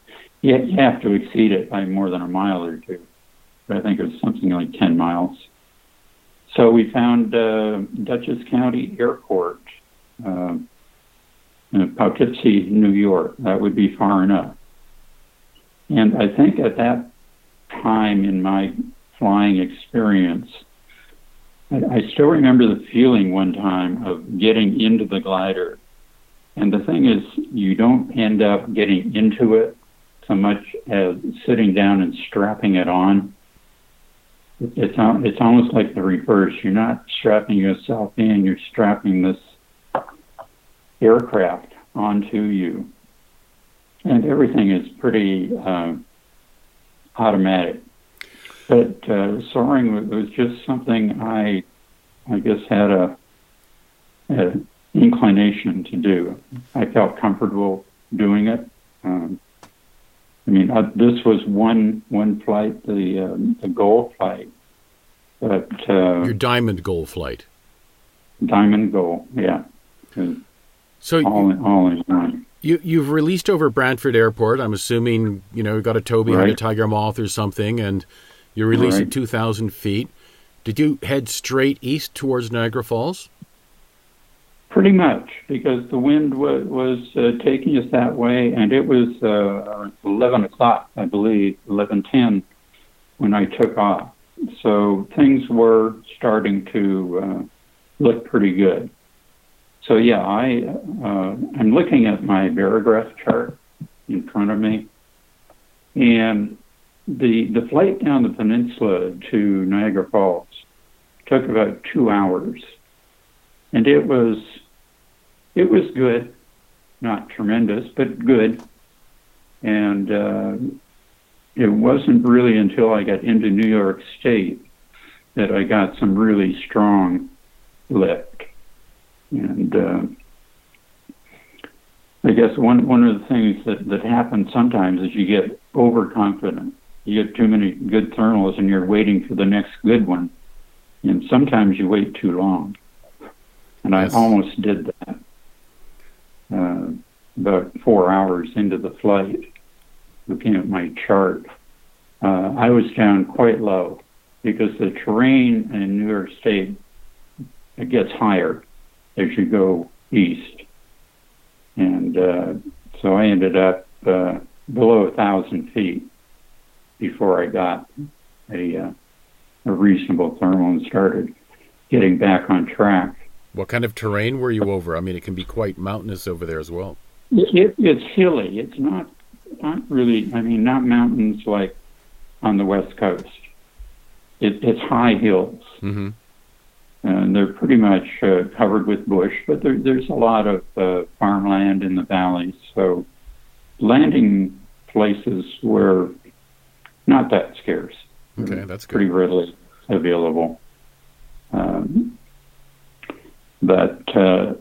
You, have to exceed it by more than a mile or two, I think it was something like 10 miles. So we found uh, Dutchess County Airport, uh, Poughkeepsie, New York. That would be far enough. And I think at that time in my flying experience, I, I still remember the feeling one time of getting into the glider. And the thing is, you don't end up getting into it so much as sitting down and strapping it on. It's it's almost like the reverse. You're not strapping yourself in; you're strapping this aircraft onto you, and everything is pretty uh, automatic. But uh, soaring was just something I, I guess, had a, an inclination to do. I felt comfortable doing it. Um, I mean, uh, this was one one flight, the um, the goal flight, but uh, your diamond goal flight. Diamond goal, yeah. So all, in, all in one. You you've released over Brantford Airport. I'm assuming you know you got a tow behind right. a tiger moth or something, and you released right. at 2,000 feet. Did you head straight east towards Niagara Falls? Pretty much, because the wind was, was uh, taking us that way, and it was uh, 11 o'clock, I believe, 11:10, when I took off. So things were starting to uh, look pretty good. So yeah, I uh, I'm looking at my barograph chart in front of me, and the the flight down the peninsula to Niagara Falls took about two hours, and it was it was good, not tremendous, but good. And uh, it wasn't really until I got into New York State that I got some really strong lick. And uh, I guess one one of the things that that happens sometimes is you get overconfident you get too many good thermals and you're waiting for the next good one. And sometimes you wait too long. And yes. I almost did that uh, about four hours into the flight, looking at my chart. Uh, I was down quite low because the terrain in New York State it gets higher as you go east. And uh, so I ended up uh, below a thousand feet before I got a, uh, a reasonable thermal and started getting back on track. What kind of terrain were you over? I mean, it can be quite mountainous over there as well. It, it's hilly. It's not not really. I mean, not mountains like on the west coast. It, it's high hills, Mm-hmm. and they're pretty much uh, covered with bush. But there, there's a lot of uh, farmland in the valleys, so landing places were not that scarce. Okay, that's good. pretty readily available. Um, but uh,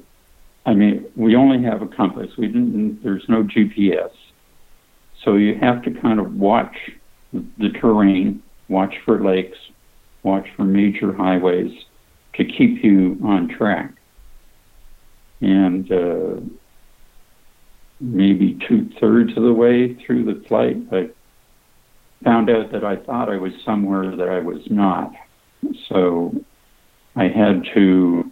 I mean, we only have a compass. We didn't. There's no GPS, so you have to kind of watch the terrain, watch for lakes, watch for major highways to keep you on track. And uh, maybe two thirds of the way through the flight, I found out that I thought I was somewhere that I was not. So I had to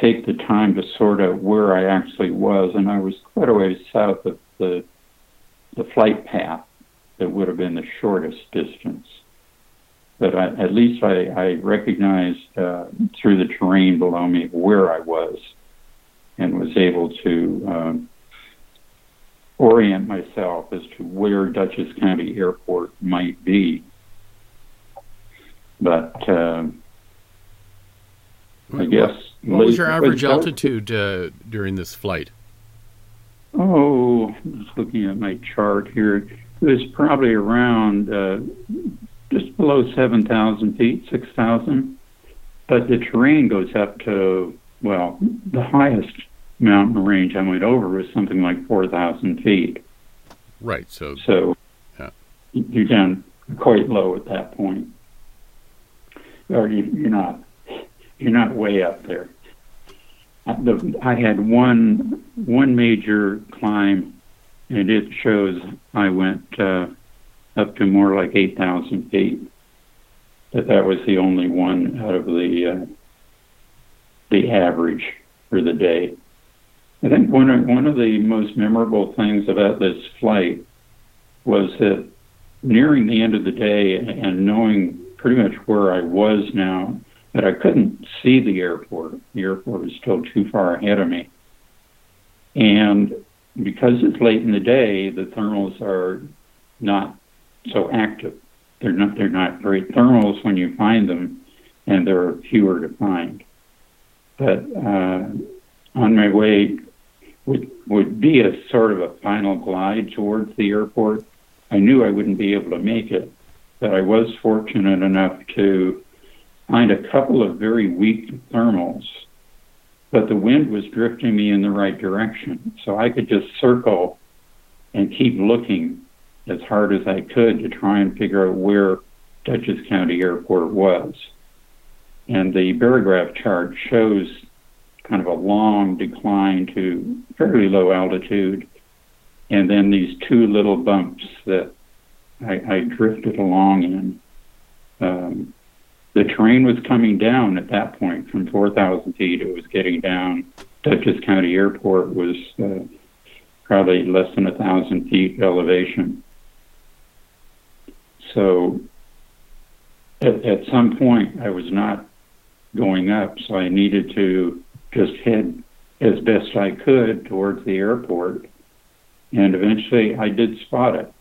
take the time to sort out where I actually was, and I was quite a ways south of the the flight path that would have been the shortest distance. But I, at least I, I recognized uh, through the terrain below me where I was, and was able to um, orient myself as to where Dutchess County Airport might be. But uh, I guess. What was your average altitude uh, during this flight? Oh, just looking at my chart here, it was probably around uh, just below 7,000 feet, 6,000. But the terrain goes up to, well, the highest mountain range I went over was something like 4,000 feet. Right. So So Yeah. you're down quite low at that point. Or you, you're not, you're not way up there. I- the- I had one one major climb, and it shows I went uh, up to more like eight thousand feet. But that was the only one out of the uh, the average for the day. I think one of one of the most memorable things about this flight was that nearing the end of the day and knowing pretty much where I was now, that I couldn't see the airport. The airport was still too far ahead of me. And because it's late in the day, the thermals are not so active. They're not they're not great thermals when you find them, and there are fewer to find. But uh, on my way would would be a sort of a final glide towards the airport. I knew I wouldn't be able to make it, but I was fortunate enough to find a couple of very weak thermals. But the wind was drifting me in the right direction, so I could just circle and keep looking as hard as I could to try and figure out where Dutchess County Airport was. And the barograph chart shows kind of a long decline to fairly low altitude, and then these two little bumps that I, I drifted along in. Um, the terrain was coming down at that point from 4,000 feet. It was getting down. Dutchess County Airport was uh, probably less than a thousand feet elevation. So at, at some point, I was not going up, so I needed to just head as best I could towards the airport. And eventually I did spot it.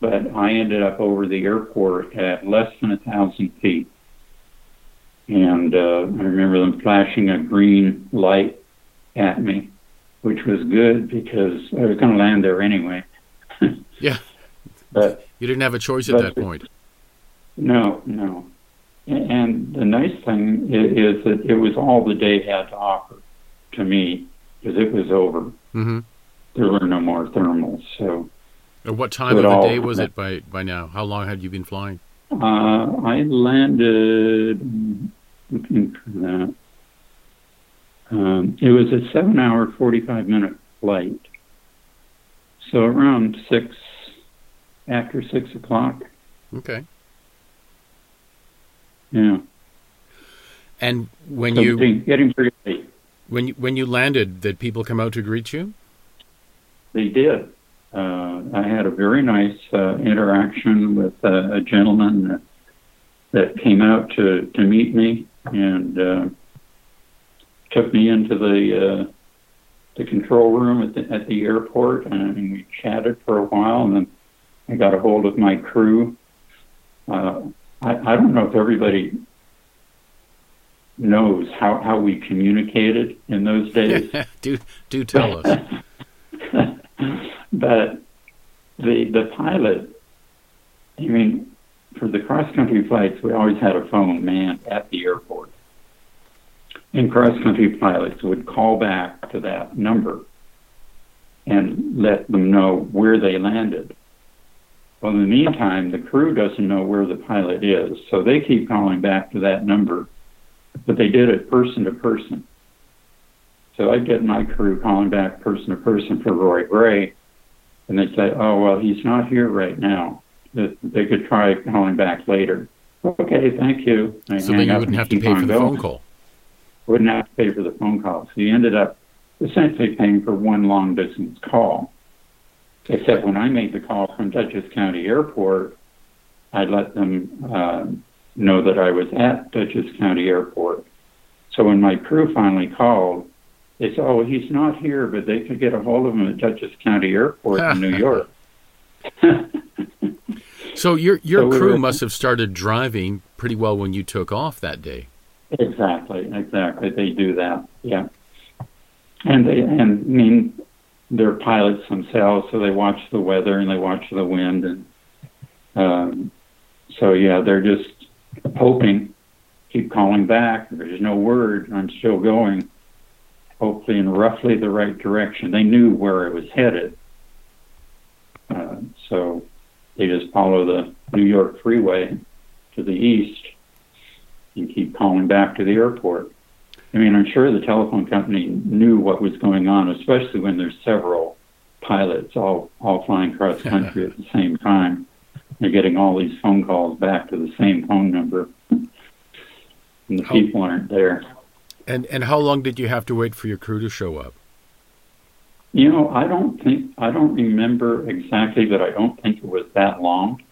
But I ended up over the airport at less than a thousand feet. And uh, I remember them flashing a green light at me, which was good because I was going to land there anyway. Yeah. But you didn't have a choice at that point. No, no. And the nice thing i- is that it was all the day had to offer to me because it was over. Mm-hmm. There were no more thermals. So At what time of the all- day was it by by now? How long had you been flying? uh, I landed, looking for that. Um, it was a seven hour, 45 minute flight. So around six, after six o'clock. Okay. Yeah. And when So you getting- getting pretty late. when you when you landed, did people come out to greet you? they did. Uh, I had a very nice uh, interaction with uh, a gentleman that, that came out to, to meet me and uh, took me into the uh, the control room at the, at the airport, and we chatted for a while, and then I got a hold of my crew. Uh, I, I don't know if everybody knows how, how we communicated in those days. do do tell us. but the the pilot, I mean, for the cross country flights, we always had a phone manned at the airport. And cross country pilots would call back to that number and let them know where they landed. Well, in the meantime, the crew doesn't know where the pilot is, so they keep calling back to that number, but they did it person to person. So I get my crew calling back person to person for Roy Gray, and they say, "Oh well, he's not here right now. They could try calling back later." Okay, thank you. I so then you wouldn't have to pay for the going. phone call. Wouldn't have to pay for the phone call. So you ended up essentially paying for one long distance call. Except when I made the call from Dutchess County Airport, I let them uh, know that I was at Dutchess County Airport. So when my crew finally called, they said, "Oh, he's not here, but they could get a hold of him at Dutchess County Airport in New York." so your your so crew we were, must have started driving pretty well when you took off that day. Exactly, exactly. They do that, yeah. And they and I mean they're pilots themselves, so they watch the weather and they watch the wind, and um, so yeah, they're just hoping, keep calling back. There's no word. I'm still going, hopefully in roughly the right direction. They knew where it was headed, uh, so they just follow the New York freeway to the east and keep calling back to the airport. I mean, I'm sure the telephone company knew what was going on, especially when there's several pilots all all flying cross country at the same time. They're getting all these phone calls back to the same phone number, and the how, people aren't there. And and how long did you have to wait for your crew to show up? You know, I don't think I don't remember exactly, but I don't think it was that long.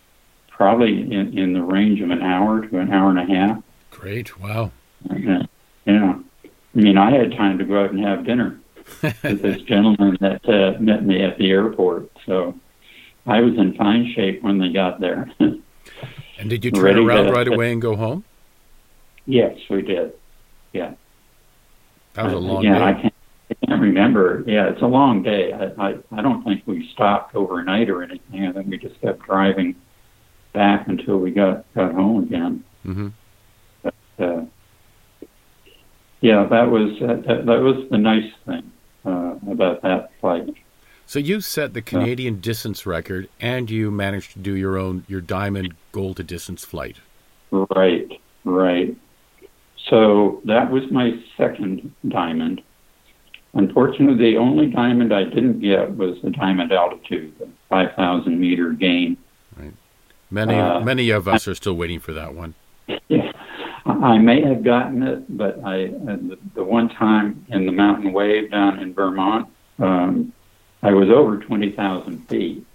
Probably in, in the range of an hour to an hour and a half. Great! Wow. Yeah. yeah. I mean, I had time to go out and have dinner with this gentleman that uh, met me at the airport. So I was in fine shape when they got there. and did you turn Ready around to, right away and go home? Yes, we did. Yeah. That was a long yeah, day. I can't, I can't remember. Yeah, it's a long day. I, I, I don't think we stopped overnight or anything. I think we just kept driving back until we got, got home again. Mm-hmm. But, uh, yeah, that was that, that was the nice thing uh, about that flight. So you set the Canadian distance record, and you managed to do your own your diamond goal to distance flight. Right, right. So that was my second diamond. Unfortunately, the only diamond I didn't get was the diamond altitude, the 5,000 meter gain. Right. Many, uh, many of us are still waiting for that one. Yeah. I may have gotten it, but I uh, the, the one time in the mountain wave down in Vermont, um, I was over twenty thousand feet.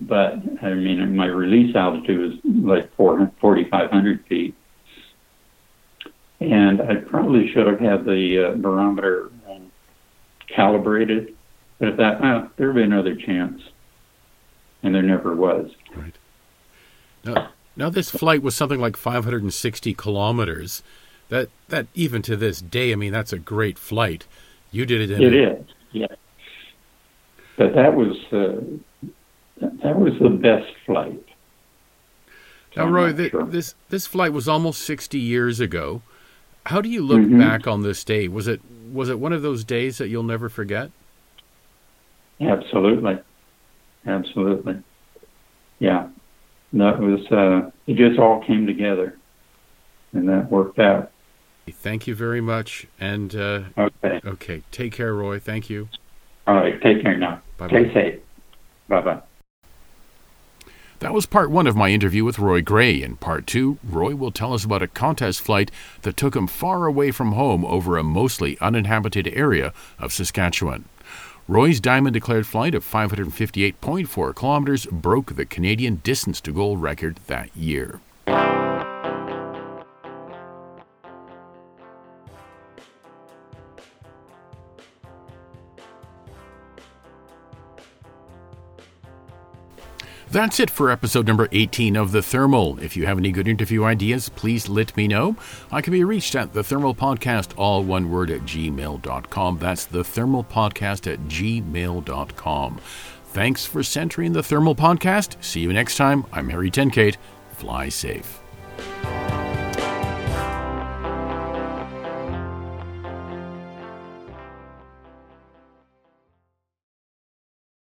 But I mean, my release altitude was like four forty five hundred feet, and I probably should have had the uh, barometer uh, calibrated. But if that, uh, there'd be another chance, and there never was. Right. No. Now, this flight was something like 560 kilometers. That that even to this day, I mean, that's a great flight. You did it. In it a, is, yeah. But that was uh, that was the best flight. Now, Roy, sure. this this flight was almost 60 years ago. How do you look mm-hmm. back on this day? Was it was it one of those days that you'll never forget? Absolutely, absolutely. Yeah, that was uh, it. Just all came together, and that worked out. Thank you very much, and uh, okay, okay. Take care, Roy. Thank you. All right, take care now. Bye. Stay safe. Bye bye. That was part one of my interview with Roy Gray. In part two, Roy will tell us about a contest flight that took him far away from home over a mostly uninhabited area of Saskatchewan. Roy's diamond declared flight of 558.4 kilometers broke the Canadian distance to goal record that year. That's it for episode number 18 of The Thermal. If you have any good interview ideas, please let me know. I can be reached at The Thermal Podcast, all one word, at gmail.com. That's The Thermal Podcast at gmail.com. Thanks for centering The Thermal Podcast. See you next time. I'm Harry Tenkate. Fly safe.